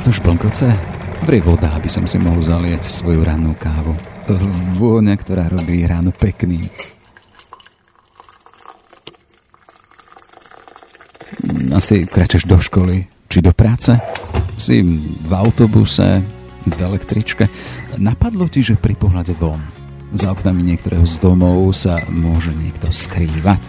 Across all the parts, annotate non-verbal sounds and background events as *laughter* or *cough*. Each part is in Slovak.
to šplnkoce? Vrie voda, aby som si mohol zalieť svoju rannú kávu. Vôňa, ktorá robí ráno pekný. Asi kračeš do školy, či do práce? Si v autobuse, v električke. Napadlo ti, že pri pohľade von za oknami niektorého z domov sa môže niekto skrývať?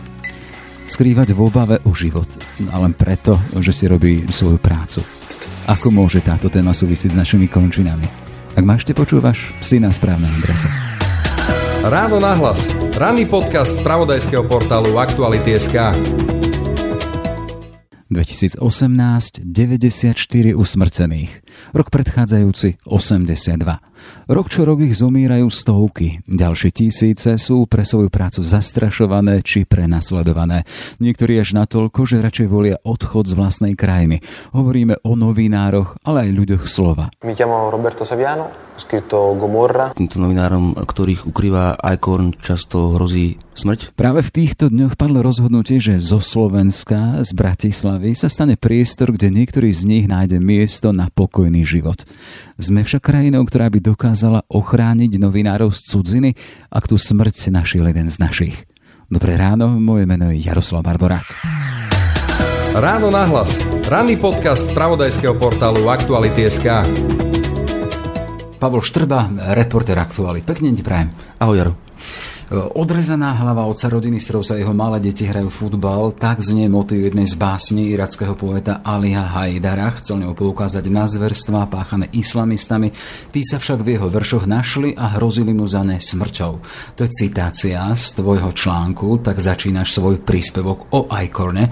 Skrývať v obave o život, a len preto, že si robí svoju prácu. Ako môže táto téma súvisiť s našimi končinami? Ak ma ešte počúvaš, si na správnej adrese. Ráno nahlas. Ranný podcast z pravodajského portálu Aktuality.sk. 2018 94 usmrcených, rok predchádzajúci 82. Rok čo rok ich zomierajú stovky, ďalšie tisíce sú pre svoju prácu zastrašované či prenasledované. Niektorí až natoľko, že radšej volia odchod z vlastnej krajiny. Hovoríme o novinároch, ale aj ľuďoch slova. Mi chiamo Roberto Saviano, scritto Gomorra. Týmto novinárom, ktorých ukrýva Icorn, často hrozí smrť. Práve v týchto dňoch padlo rozhodnutie, že zo Slovenska, z Bratislavy sa stane priestor, kde niektorý z nich nájde miesto na pokojný život. Sme však krajinou, ktorá by dokázala ochrániť novinárov z cudziny, ak tu smrť našiel jeden z našich. Dobré ráno, moje meno je Jaroslav Barborák. Ráno nahlas. Ranný podcast z pravodajského portálu Aktuality.sk. Pavol Štrba, reporter Aktualit. Pekne ti prajem. Ahoj, Jaro. Odrezaná hlava otca rodiny, s ktorou sa jeho malé deti hrajú futbal, tak znie motiv jednej z básní irackého poeta Aliha Hajdara. Chcel ňou poukázať na zverstva páchané islamistami. Tí sa však v jeho veršoch našli a hrozili mu za ne smrťou. To je citácia z tvojho článku, tak začínaš svoj príspevok o Icorne. E,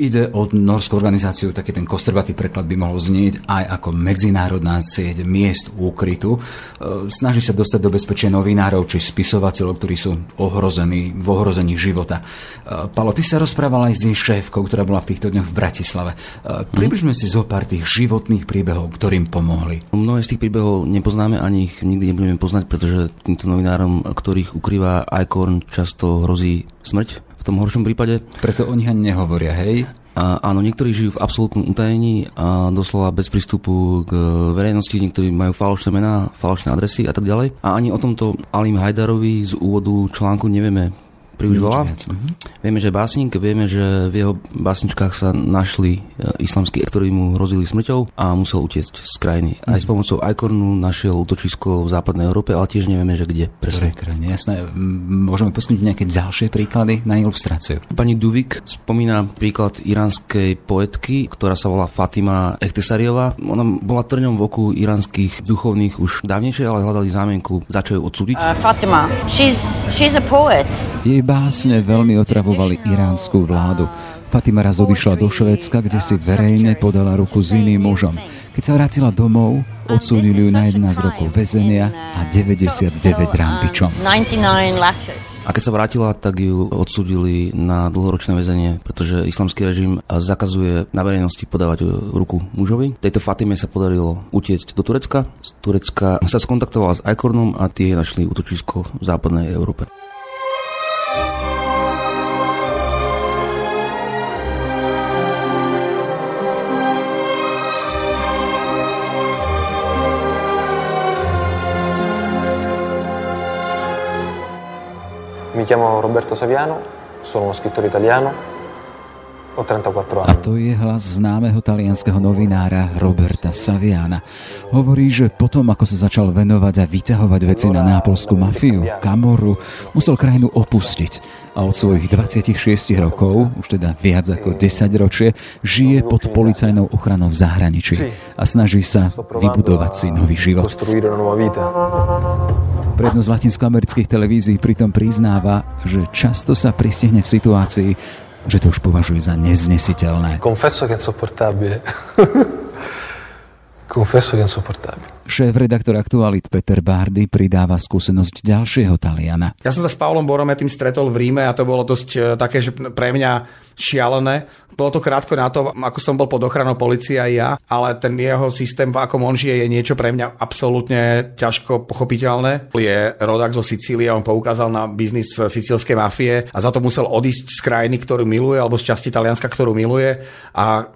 ide o norskú organizáciu, taký ten kostrbatý preklad by mohol znieť aj ako medzinárodná sieť miest úkrytu. E, snaží sa dostať do bezpečia novinárov či spisovateľov, ktorí sú ohrození, v ohrození života. E, Palo, ty sa rozprával aj s šéfkou, ktorá bola v týchto dňoch v Bratislave. E, približme si zo pár tých životných príbehov, ktorým pomohli. Mnohé z tých príbehov nepoznáme, ani ich nikdy nebudeme poznať, pretože týmto novinárom, ktorých ukrýva Icorn, často hrozí smrť v tom horšom prípade. Preto o nich ani nehovoria, hej? Áno, niektorí žijú v absolútnom utajení a doslova bez prístupu k verejnosti, niektorí majú falošné mená, falošné adresy a tak ďalej. A ani o tomto Alim Hajdarovi z úvodu článku nevieme príliš veľa. Uh-huh. Vieme, že básnik, vieme, že v jeho básničkách sa našli e, islamskí, ktorí mu hrozili smrťou a musel utiecť z krajiny. Uh-huh. Aj s pomocou Icornu našiel útočisko v západnej Európe, ale tiež nevieme, že kde presne. krajine, jasné. Môžeme poskytnúť nejaké ďalšie príklady na ilustráciu. Pani Duvik spomína príklad iránskej poetky, ktorá sa volá Fatima Echtesariová. Ona bola trňom v oku iránskych duchovných už dávnejšie, ale hľadali zámienku, za čo ju odsúdiť. Uh, Fatima, she's, she's a poet. Jej básne veľmi otravovali iránsku vládu. Fatima raz odišla do Švédska, kde si verejne podala ruku s iným mužom. Keď sa vrátila domov, odsúdili ju na 11 rokov väzenia a 99 rampičom. A keď sa vrátila, tak ju odsúdili na dlhoročné väzenie, pretože islamský režim zakazuje na verejnosti podávať ruku mužovi. Tejto Fatime sa podarilo utiecť do Turecka. Z Turecka sa skontaktovala s Icornom a tie našli útočisko v západnej Európe. Mi chiamo Roberto Saviano, sono uno scrittore italiano, ho 34 anni. A to je hlas známeho talianského novinára Roberta Saviana. Hovorí, že potom, ako sa začal venovať a vyťahovať veci na nápolskú mafiu, Kamoru, musel krajinu opustiť a od svojich 26 rokov, už teda viac ako 10 ročie, žije pod policajnou ochranou v zahraničí a snaží sa vybudovať si nový život. Pre jednu z latinskoamerických televízií pritom priznáva, že často sa pristihne v situácii, že to už považuje za neznesiteľné. Confesso che è insopportabile. *laughs* Confesso che è insopportabile. Šéf-redaktor Aktualit Peter Bardy pridáva skúsenosť ďalšieho Taliana. Ja som sa s Paulom Borome tým stretol v Ríme a to bolo dosť e, také, že pre mňa šialené. Bolo to krátko na to, ako som bol pod ochranou policie aj ja, ale ten jeho systém, v akom on žije, je niečo pre mňa absolútne ťažko pochopiteľné. Je rodak zo Sicílie, on poukázal na biznis sicílskej mafie a za to musel odísť z krajiny, ktorú miluje, alebo z časti Talianska, ktorú miluje. A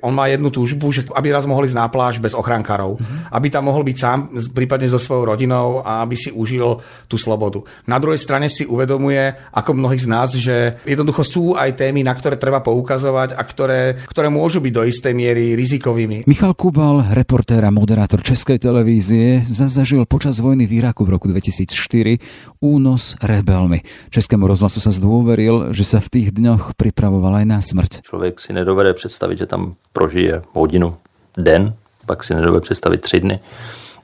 on má jednu túžbu, že aby raz mohli ísť na pláž bez ochrankárov. Mm-hmm. Aby tam mohol byť sám, prípadne so svojou rodinou a aby si užil tú slobodu. Na druhej strane si uvedomuje, ako mnohých z nás, že jednoducho sú aj témy, na ktoré treba poukazovať a ktoré, ktoré môžu byť do istej miery rizikovými. Michal Kubal, reportér a moderátor Českej televízie, zazažil počas vojny v Iraku v roku 2004 únos rebelmi. Českému rozhlasu sa zdôveril, že sa v tých dňoch pripravoval aj na smrť. Člověk si nedovede představit, že tam prožije hodinu, den, pak si nedovede představit tři dny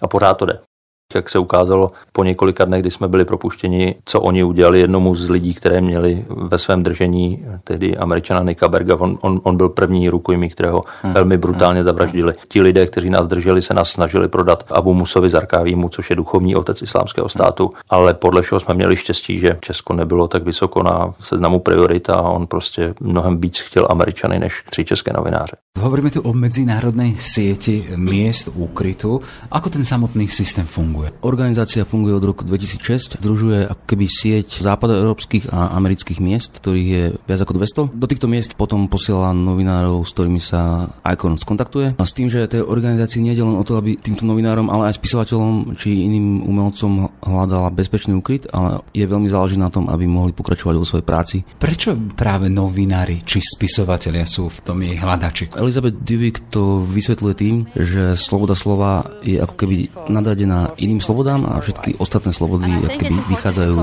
a pořád to jde jak se ukázalo po několika dnech, kdy jsme byli propuštěni, co oni udělali jednomu z lidí, které měli ve svém držení, tedy američana Nika Berga. On, on, on byl první rukojmí, kterého hmm. velmi brutálně hmm. zavraždili. Ti lidé, kteří nás drželi, se nás snažili prodat Abu Musovi Zarkávímu, což je duchovní otec islámského státu, ale podle všeho jsme měli štěstí, že Česko nebylo tak vysoko na seznamu priorit a on prostě mnohem víc chtěl Američany než tři české novináře. Hovoríme tu o medzinárodnej sieti miest úkrytu. Ako ten samotný systém funguje? Funguje? Organizácia funguje od roku 2006, združuje ako keby sieť západoeurópskych a amerických miest, ktorých je viac ako 200. Do týchto miest potom posiela novinárov, s ktorými sa ICON skontaktuje. A s tým, že tej organizácii nie je len o to, aby týmto novinárom, ale aj spisovateľom či iným umelcom hľadala bezpečný úkryt, ale je veľmi záleží na tom, aby mohli pokračovať vo svojej práci. Prečo práve novinári či spisovatelia sú v tom jej hľadači? Elizabeth Duvik to vysvetľuje tým, že sloboda slova je ako keby nadradená iným iným slobodám a všetky ostatné slobody keby vychádzajú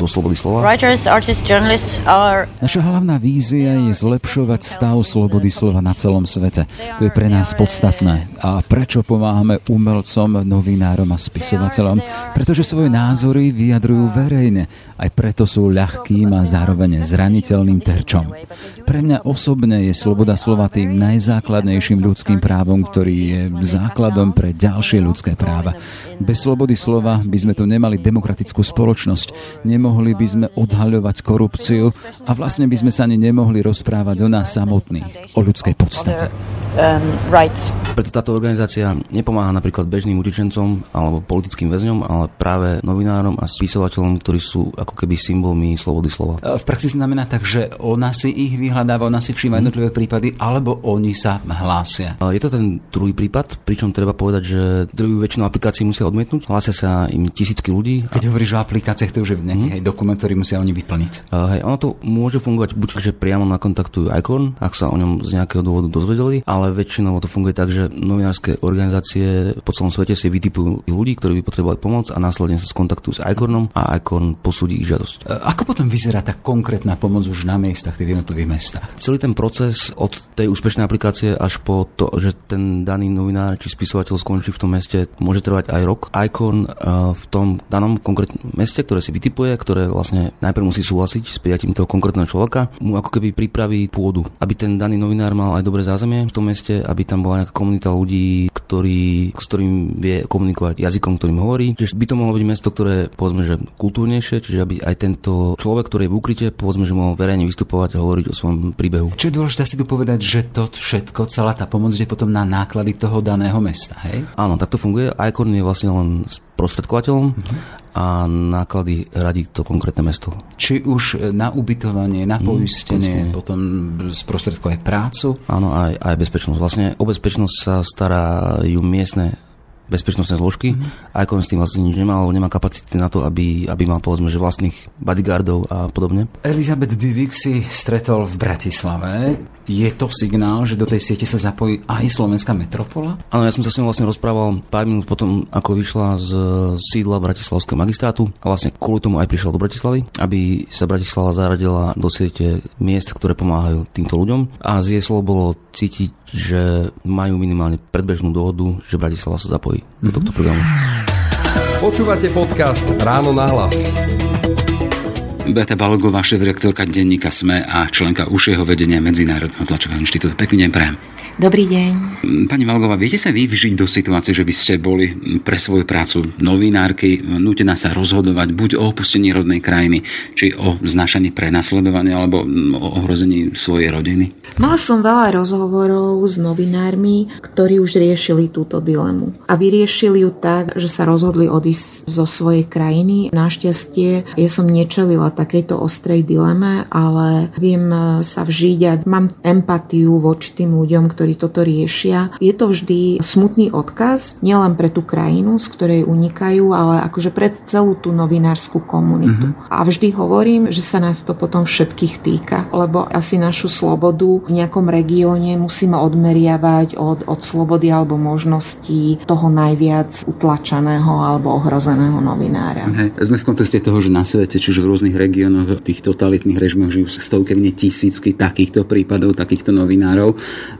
zo slobody slova. Naša hlavná vízia je zlepšovať stav slobody slova na celom svete. To je pre nás podstatné. A prečo pomáhame umelcom, novinárom a spisovateľom? Pretože svoje názory vyjadrujú verejne. Aj preto sú ľahkým a zároveň zraniteľným terčom. Pre mňa osobne je sloboda slova tým najzákladnejším ľudským právom, ktorý je základom pre ďalšie ľudské práva. Bez bez slobody slova by sme tu nemali demokratickú spoločnosť, nemohli by sme odhaľovať korupciu a vlastne by sme sa ani nemohli rozprávať o nás samotných, o ľudskej podstate um, rights. Preto táto organizácia nepomáha napríklad bežným utečencom alebo politickým väzňom, ale práve novinárom a spisovateľom, ktorí sú ako keby symbolmi slobody slova. V praxi znamená tak, že ona si ich vyhľadáva, ona si všíma mhm. jednotlivé prípady, alebo oni sa hlásia. Je to ten druhý prípad, pričom treba povedať, že druhú väčšinu aplikácií musia odmietnúť. Hlásia sa im tisícky ľudí. Keď a... hovoríš o aplikáciách, to už je nejaký hmm. dokument, ktorý musia oni vyplniť. Uh, hej, ono to môže fungovať buď, že priamo nakontaktujú Icon, ak sa o ňom z nejakého dôvodu dozvedeli, ale väčšinou väčšinou to funguje tak, že novinárske organizácie po celom svete si vytipujú ľudí, ktorí by potrebovali pomoc a následne sa skontaktujú s Icornom a Icon posúdi ich žiadosť. E, ako potom vyzerá tá konkrétna pomoc už na miestach, tých jednotlivých mestách? Celý ten proces od tej úspešnej aplikácie až po to, že ten daný novinár či spisovateľ skončí v tom meste, môže trvať aj rok. Icon e, v tom danom konkrétnom meste, ktoré si vytipuje, ktoré vlastne najprv musí súhlasiť s prijatím toho konkrétneho človeka, mu ako keby pripraví pôdu, aby ten daný novinár mal aj dobré zázemie v tom meste, aby tam bola nejaká komunita ľudí, ktorí, s ktorým vie komunikovať jazykom, ktorým hovorí. Čiže by to mohlo byť mesto, ktoré povedzme, že kultúrnejšie, čiže aby aj tento človek, ktorý je v úkryte, povedzme, že mohol verejne vystupovať a hovoriť o svojom príbehu. Čo je dôležité si tu povedať, že to všetko, celá tá pomoc je potom na náklady toho daného mesta, hej? Áno, tak to funguje. Icon je vlastne len sprostredkovateľom uh-huh. a náklady radí to konkrétne mesto. Či už na ubytovanie, na mhm, poistenie, mm, potom sprostredkovať prácu? Áno, aj, aj bezpečnosť. Vlastne o bezpečnosť sa starajú miestne bezpečnostné zložky. Mm-hmm. A ako s tým vlastne nič nemá, nemá kapacity na to, aby, aby mal povedzme, že vlastných bodyguardov a podobne. Elizabeth Divik si stretol v Bratislave. Je to signál, že do tej siete sa zapojí aj slovenská metropola? Áno, ja som sa s ním vlastne rozprával pár minút potom, ako vyšla z sídla Bratislavského magistrátu a vlastne kvôli tomu aj prišla do Bratislavy, aby sa Bratislava zaradila do siete miest, ktoré pomáhajú týmto ľuďom. A z jej slov bolo cítiť, že majú minimálne predbežnú dohodu, že Bratislava sa zapojí mm-hmm. do tohto programu. Počúvate podcast Ráno na hlas. Beata Balogová, šéf-rektorka denníka SME a členka užšieho vedenia Medzinárodného tlačového inštitútu. Pekný deň prajem. Dobrý deň. Pani Valgová, viete sa vy vžiť do situácie, že by ste boli pre svoju prácu novinárky nutená sa rozhodovať buď o opustení rodnej krajiny, či o znašaní prenasledovania alebo o ohrození svojej rodiny? Mala som veľa rozhovorov s novinármi, ktorí už riešili túto dilemu. A vyriešili ju tak, že sa rozhodli odísť zo svojej krajiny. Našťastie ja som nečelila takejto ostrej dileme, ale viem sa vžiť a mám empatiu voči tým ľuďom, ktorí toto riešia. Je to vždy smutný odkaz, nielen pre tú krajinu, z ktorej unikajú, ale akože pre celú tú novinárskú komunitu. Mm-hmm. A vždy hovorím, že sa nás to potom všetkých týka, lebo asi našu slobodu v nejakom regióne musíme odmeriavať od, od slobody alebo možností toho najviac utlačaného alebo ohrozeného novinára. Okay. Sme v kontexte toho, že na svete, či už v rôznych regiónoch, tých totalitných režimoch žijú stovky, nie tisícky takýchto prípadov, takýchto novinárov.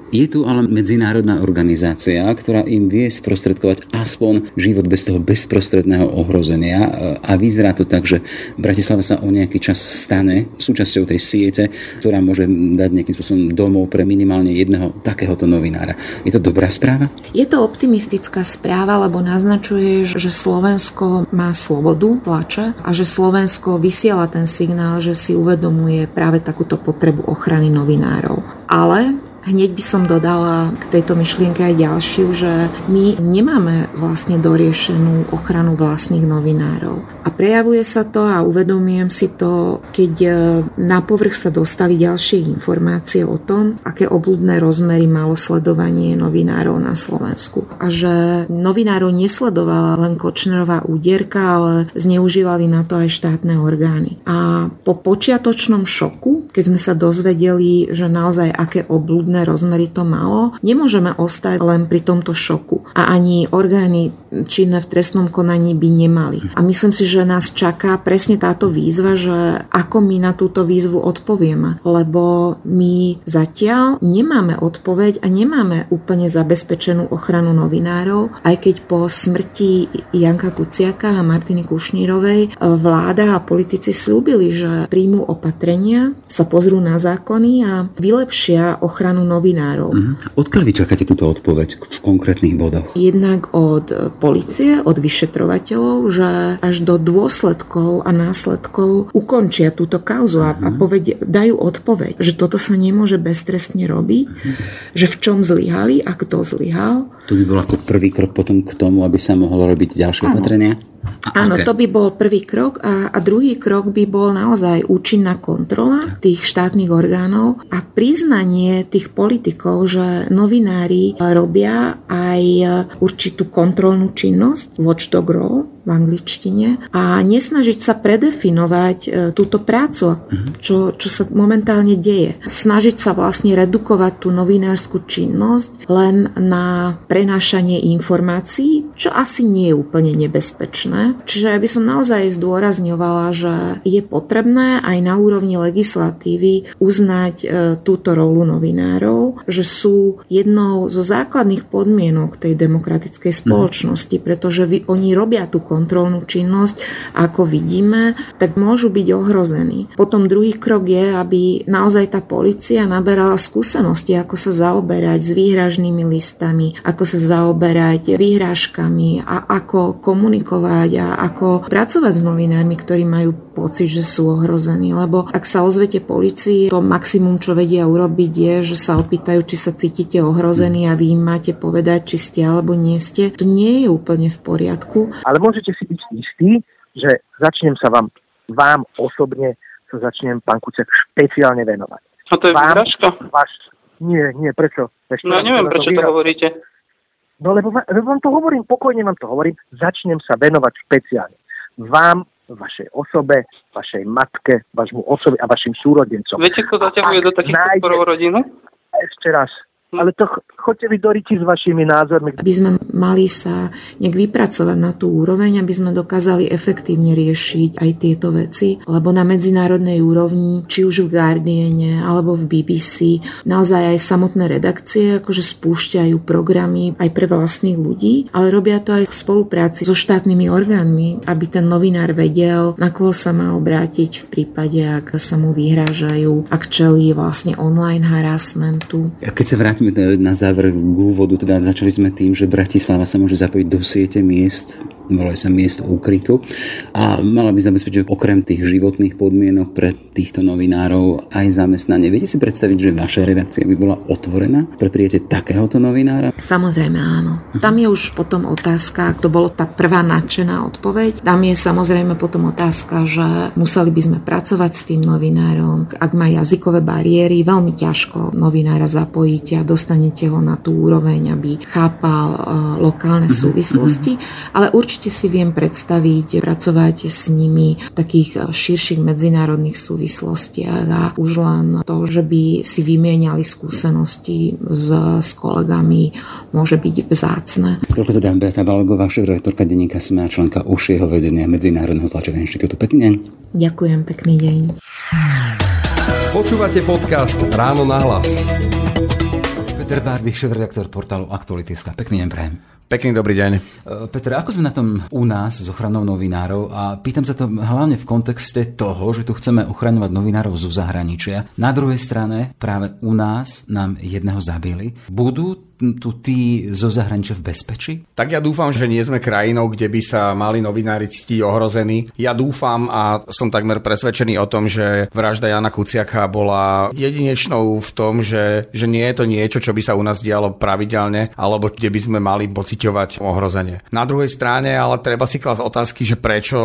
Je tu ale medzinárodná organizácia, ktorá im vie sprostredkovať aspoň život bez toho bezprostredného ohrozenia a vyzerá to tak, že Bratislava sa o nejaký čas stane súčasťou tej siete, ktorá môže dať nejakým spôsobom domov pre minimálne jedného takéhoto novinára. Je to dobrá správa? Je to optimistická správa, lebo naznačuje, že Slovensko má slobodu tlače a že Slovensko vysiela ten signál, že si uvedomuje práve takúto potrebu ochrany novinárov. Ale Hneď by som dodala k tejto myšlienke aj ďalšiu, že my nemáme vlastne doriešenú ochranu vlastných novinárov. A prejavuje sa to a uvedomujem si to, keď e, na povrch sa dostali ďalšie informácie o tom, aké obludné rozmery malo sledovanie novinárov na Slovensku. A že novinárov nesledovala len Kočnerová úderka, ale zneužívali na to aj štátne orgány. A po počiatočnom šoku, keď sme sa dozvedeli, že naozaj aké obludné iné rozmery to malo. Nemôžeme ostať len pri tomto šoku. A ani orgány činné v trestnom konaní by nemali. A myslím si, že nás čaká presne táto výzva, že ako my na túto výzvu odpovieme. Lebo my zatiaľ nemáme odpoveď a nemáme úplne zabezpečenú ochranu novinárov, aj keď po smrti Janka Kuciaka a Martiny Kušnírovej e, vláda a politici slúbili, že príjmú opatrenia, sa pozrú na zákony a vylepšia ochranu novinárov. Uh-huh. Odkiaľ vy čakáte túto odpoveď v konkrétnych bodoch? Jednak od policie, od vyšetrovateľov, že až do dôsledkov a následkov ukončia túto kauzu uh-huh. a mhm. povedia, dajú odpoveď, že toto sa nemôže beztrestne robiť, uh-huh. že v čom zlyhali a kto zlyhal. To by bol ako prvý krok potom k tomu, aby sa mohlo robiť ďalšie opatrenia? Áno, okay. to by bol prvý krok a, a druhý krok by bol naozaj účinná kontrola tých štátnych orgánov a priznanie tých politikov, že novinári robia aj určitú kontrolnú činnosť, watchdog role, v angličtine a nesnažiť sa predefinovať e, túto prácu, mhm. čo, čo sa momentálne deje. Snažiť sa vlastne redukovať tú novinárskú činnosť len na prenášanie informácií, čo asi nie je úplne nebezpečné. Čiže by som naozaj zdôrazňovala, že je potrebné aj na úrovni legislatívy uznať e, túto rolu novinárov, že sú jednou zo základných podmienok tej demokratickej mhm. spoločnosti, pretože oni robia tú kontrolnú činnosť, ako vidíme, tak môžu byť ohrození. Potom druhý krok je, aby naozaj tá policia naberala skúsenosti, ako sa zaoberať s výhražnými listami, ako sa zaoberať výhražkami a ako komunikovať a ako pracovať s novinármi, ktorí majú pocit, že sú ohrození. Lebo ak sa ozvete policii, to maximum, čo vedia urobiť, je, že sa opýtajú, či sa cítite ohrození a vy im máte povedať, či ste alebo nie ste. To nie je úplne v poriadku. Ale môžete môžete si byť istí, že začnem sa vám, vám osobne sa začnem, pán Kuciak, špeciálne venovať. A to je vyhražka? Váš, nie, nie, prečo? Ešte no neviem, to prečo to, hovoríte. No lebo, lebo vám to hovorím, pokojne vám to hovorím, začnem sa venovať špeciálne. Vám, vašej osobe, vašej matke, vašmu osobe a vašim súrodencom. Viete, kto zaťahuje do takýchto nájde... rodinu? Ešte raz. Ale to chodte vy do s vašimi názormi. Aby sme mali sa nejak vypracovať na tú úroveň, aby sme dokázali efektívne riešiť aj tieto veci, lebo na medzinárodnej úrovni, či už v Guardiane alebo v BBC, naozaj aj samotné redakcie akože spúšťajú programy aj pre vlastných ľudí, ale robia to aj v spolupráci so štátnymi orgánmi, aby ten novinár vedel, na koho sa má obrátiť v prípade, ak sa mu vyhrážajú, ak čelí vlastne online harassmentu. A keď sa vráťme na záver k úvodu. Teda začali sme tým, že Bratislava sa môže zapojiť do siete miest volajú sa miesto úkrytu a mala by zabezpečiť okrem tých životných podmienok pre týchto novinárov aj zamestnanie. Viete si predstaviť, že vaša redakcia by bola otvorená pre prijatie takéhoto novinára? Samozrejme áno. Tam je už potom otázka, to bolo tá prvá nadšená odpoveď, tam je samozrejme potom otázka, že museli by sme pracovať s tým novinárom. Ak má jazykové bariéry, veľmi ťažko novinára zapojíte a dostanete ho na tú úroveň, aby chápal uh, lokálne mhm, súvislosti, mm-hmm. ale určite si viem predstaviť pracovať s nimi v takých eh, širších medzinárodných súvislostiach a už len to, že by si vymieniali skúsenosti s, s kolegami, môže byť vzácne. Toľko teda Beata Balogová, šéf-redaktorka denníka SME a členka užšieho vedenia Medzinárodného tlačového inštitútu. Pekný deň. Ďakujem, pekný deň. Počúvate podcast Ráno na hlas. Peter Bárdy, šéf-redaktor portálu Aktuality.sk. Pekný deň prajem. Pekný dobrý deň. E, Peter, ako sme na tom u nás s ochranou novinárov? A pýtam sa to hlavne v kontexte toho, že tu chceme ochraňovať novinárov zo zahraničia. Na druhej strane práve u nás nám jedného zabili. Budú tu tí zo zahraničia v bezpečí? Tak ja dúfam, že nie sme krajinou, kde by sa mali novinári cítiť ohrození. Ja dúfam a som takmer presvedčený o tom, že vražda Jana Kuciaka bola jedinečnou v tom, že, že nie je to niečo, čo by sa u nás dialo pravidelne, alebo kde by sme mali pociťovať ohrozenie. Na druhej strane ale treba si klasť otázky, že prečo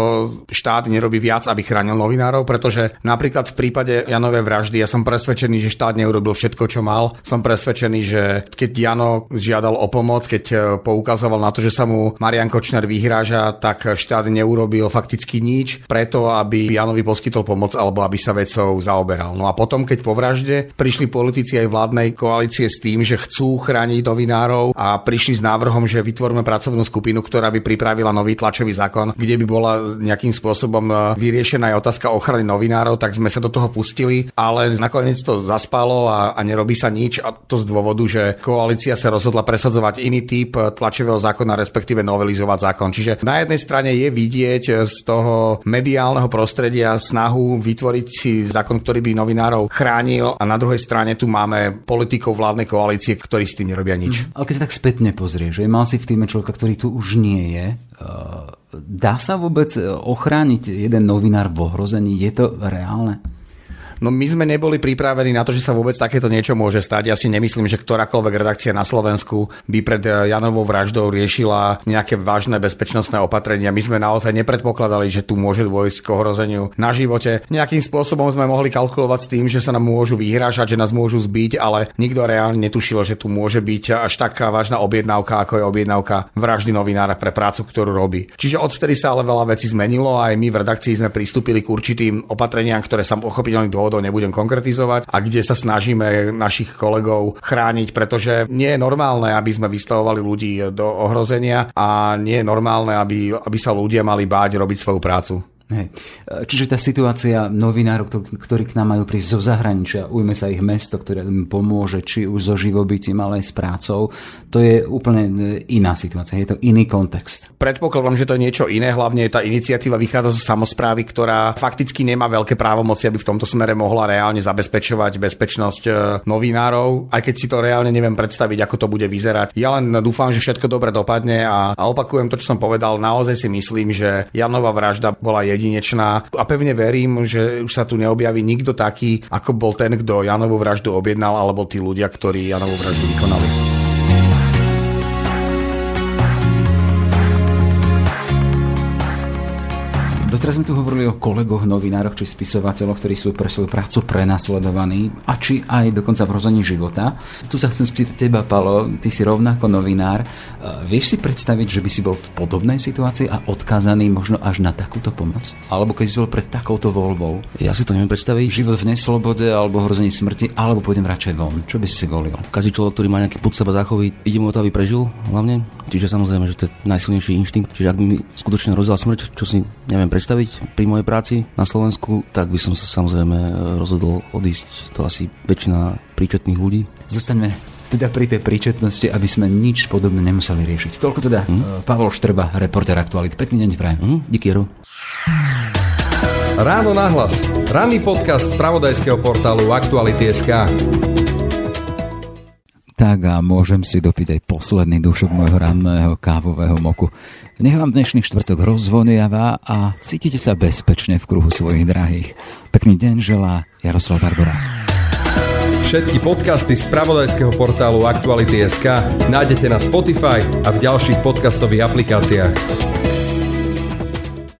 štát nerobí viac, aby chránil novinárov, pretože napríklad v prípade Janovej vraždy ja som presvedčený, že štát neurobil všetko, čo mal. Som presvedčený, že keď Jano Áno, žiadal o pomoc, keď e, poukazoval na to, že sa mu Marian Kočner vyhráža, tak štát neurobil fakticky nič preto, aby Janovi poskytol pomoc alebo aby sa vecou zaoberal. No a potom, keď po vražde prišli politici aj vládnej koalície s tým, že chcú chrániť novinárov a prišli s návrhom, že vytvoríme pracovnú skupinu, ktorá by pripravila nový tlačový zákon, kde by bola nejakým spôsobom e, vyriešená aj otázka ochrany novinárov, tak sme sa do toho pustili, ale nakoniec to zaspalo a, a nerobí sa nič a to z dôvodu, že koalícia koalícia sa rozhodla presadzovať iný typ tlačového zákona, respektíve novelizovať zákon. Čiže na jednej strane je vidieť z toho mediálneho prostredia snahu vytvoriť si zákon, ktorý by novinárov chránil a na druhej strane tu máme politikov vládnej koalície, ktorí s tým nerobia nič. Mm, ale keď sa tak spätne pozrie, že mal si v týme človeka, ktorý tu už nie je, uh, dá sa vôbec ochrániť jeden novinár v ohrození? Je to reálne? No my sme neboli pripravení na to, že sa vôbec takéto niečo môže stať. Ja si nemyslím, že ktorákoľvek redakcia na Slovensku by pred eh, Janovou vraždou riešila nejaké vážne bezpečnostné opatrenia. My sme naozaj nepredpokladali, že tu môže dôjsť k ohrozeniu na živote. Nejakým spôsobom sme mohli kalkulovať s tým, že sa nám môžu vyhrážať, že nás môžu zbiť, ale nikto reálne netušil, že tu môže byť až taká vážna objednávka, ako je objednávka vraždy novinára pre prácu, ktorú robí. Čiže odvtedy sa ale veľa vecí zmenilo a aj my v redakcii sme pristúpili k určitým opatreniam, ktoré sa pochopiteľných dôvodov dôvodov nebudem konkretizovať a kde sa snažíme našich kolegov chrániť, pretože nie je normálne, aby sme vystavovali ľudí do ohrozenia a nie je normálne, aby, aby sa ľudia mali báť robiť svoju prácu. Hej. Čiže tá situácia novinárov, ktorí k nám majú prísť zo zahraničia, ujme sa ich mesto, ktoré im pomôže, či už so živobytím, ale aj s prácou, to je úplne iná situácia, je to iný kontext. Predpokladám, že to je niečo iné, hlavne tá iniciatíva vychádza zo samozprávy, ktorá fakticky nemá veľké právomoci, aby v tomto smere mohla reálne zabezpečovať bezpečnosť e, novinárov, aj keď si to reálne neviem predstaviť, ako to bude vyzerať. Ja len dúfam, že všetko dobre dopadne a, a opakujem to, čo som povedal, naozaj si myslím, že Janova vražda bola jediná jedinečná a pevne verím, že už sa tu neobjaví nikto taký, ako bol ten, kto Janovu vraždu objednal, alebo tí ľudia, ktorí Janovu vraždu vykonali. Doteraz sme tu hovorili o kolegoch, novinároch či spisovateľoch, ktorí sú pre svoju prácu prenasledovaní a či aj dokonca v rozhodní života. Tu sa chcem spýtať teba, Palo, ty si rovnako novinár. Vieš si predstaviť, že by si bol v podobnej situácii a odkázaný možno až na takúto pomoc? Alebo keď si bol pred takouto voľbou? Ja si to neviem predstaviť. Život v neslobode alebo hrození smrti, alebo pôjdem radšej von. Čo by si volil? Každý človek, ktorý má nejaký put seba zachový, ide mu o to, aby prežil hlavne. Čiže samozrejme, že to je najsilnejší inštinkt. Čiže ak by mi skutočne rozdiel smrť, čo si neviem predstaviť, predstaviť pri mojej práci na Slovensku, tak by som sa samozrejme rozhodol odísť. To asi väčšina príčetných ľudí. Zostaňme teda pri tej príčetnosti, aby sme nič podobné nemuseli riešiť. Toľko teda hmm? Pavol Štrba, reporter Aktualit. Pekný deň prajem. Hmm? Díky, Jero. Ráno nahlas. Ranný podcast z pravodajského portálu Aktuality.sk. tak a môžem si dopiť aj posledný dušok môjho ranného kávového moku. Nech vám dnešný štvrtok rozvoniava a cítite sa bezpečne v kruhu svojich drahých. Pekný deň želá Jaroslav Barbora. Všetky podcasty z pravodajského portálu Aktuality.sk nájdete na Spotify a v ďalších podcastových aplikáciách.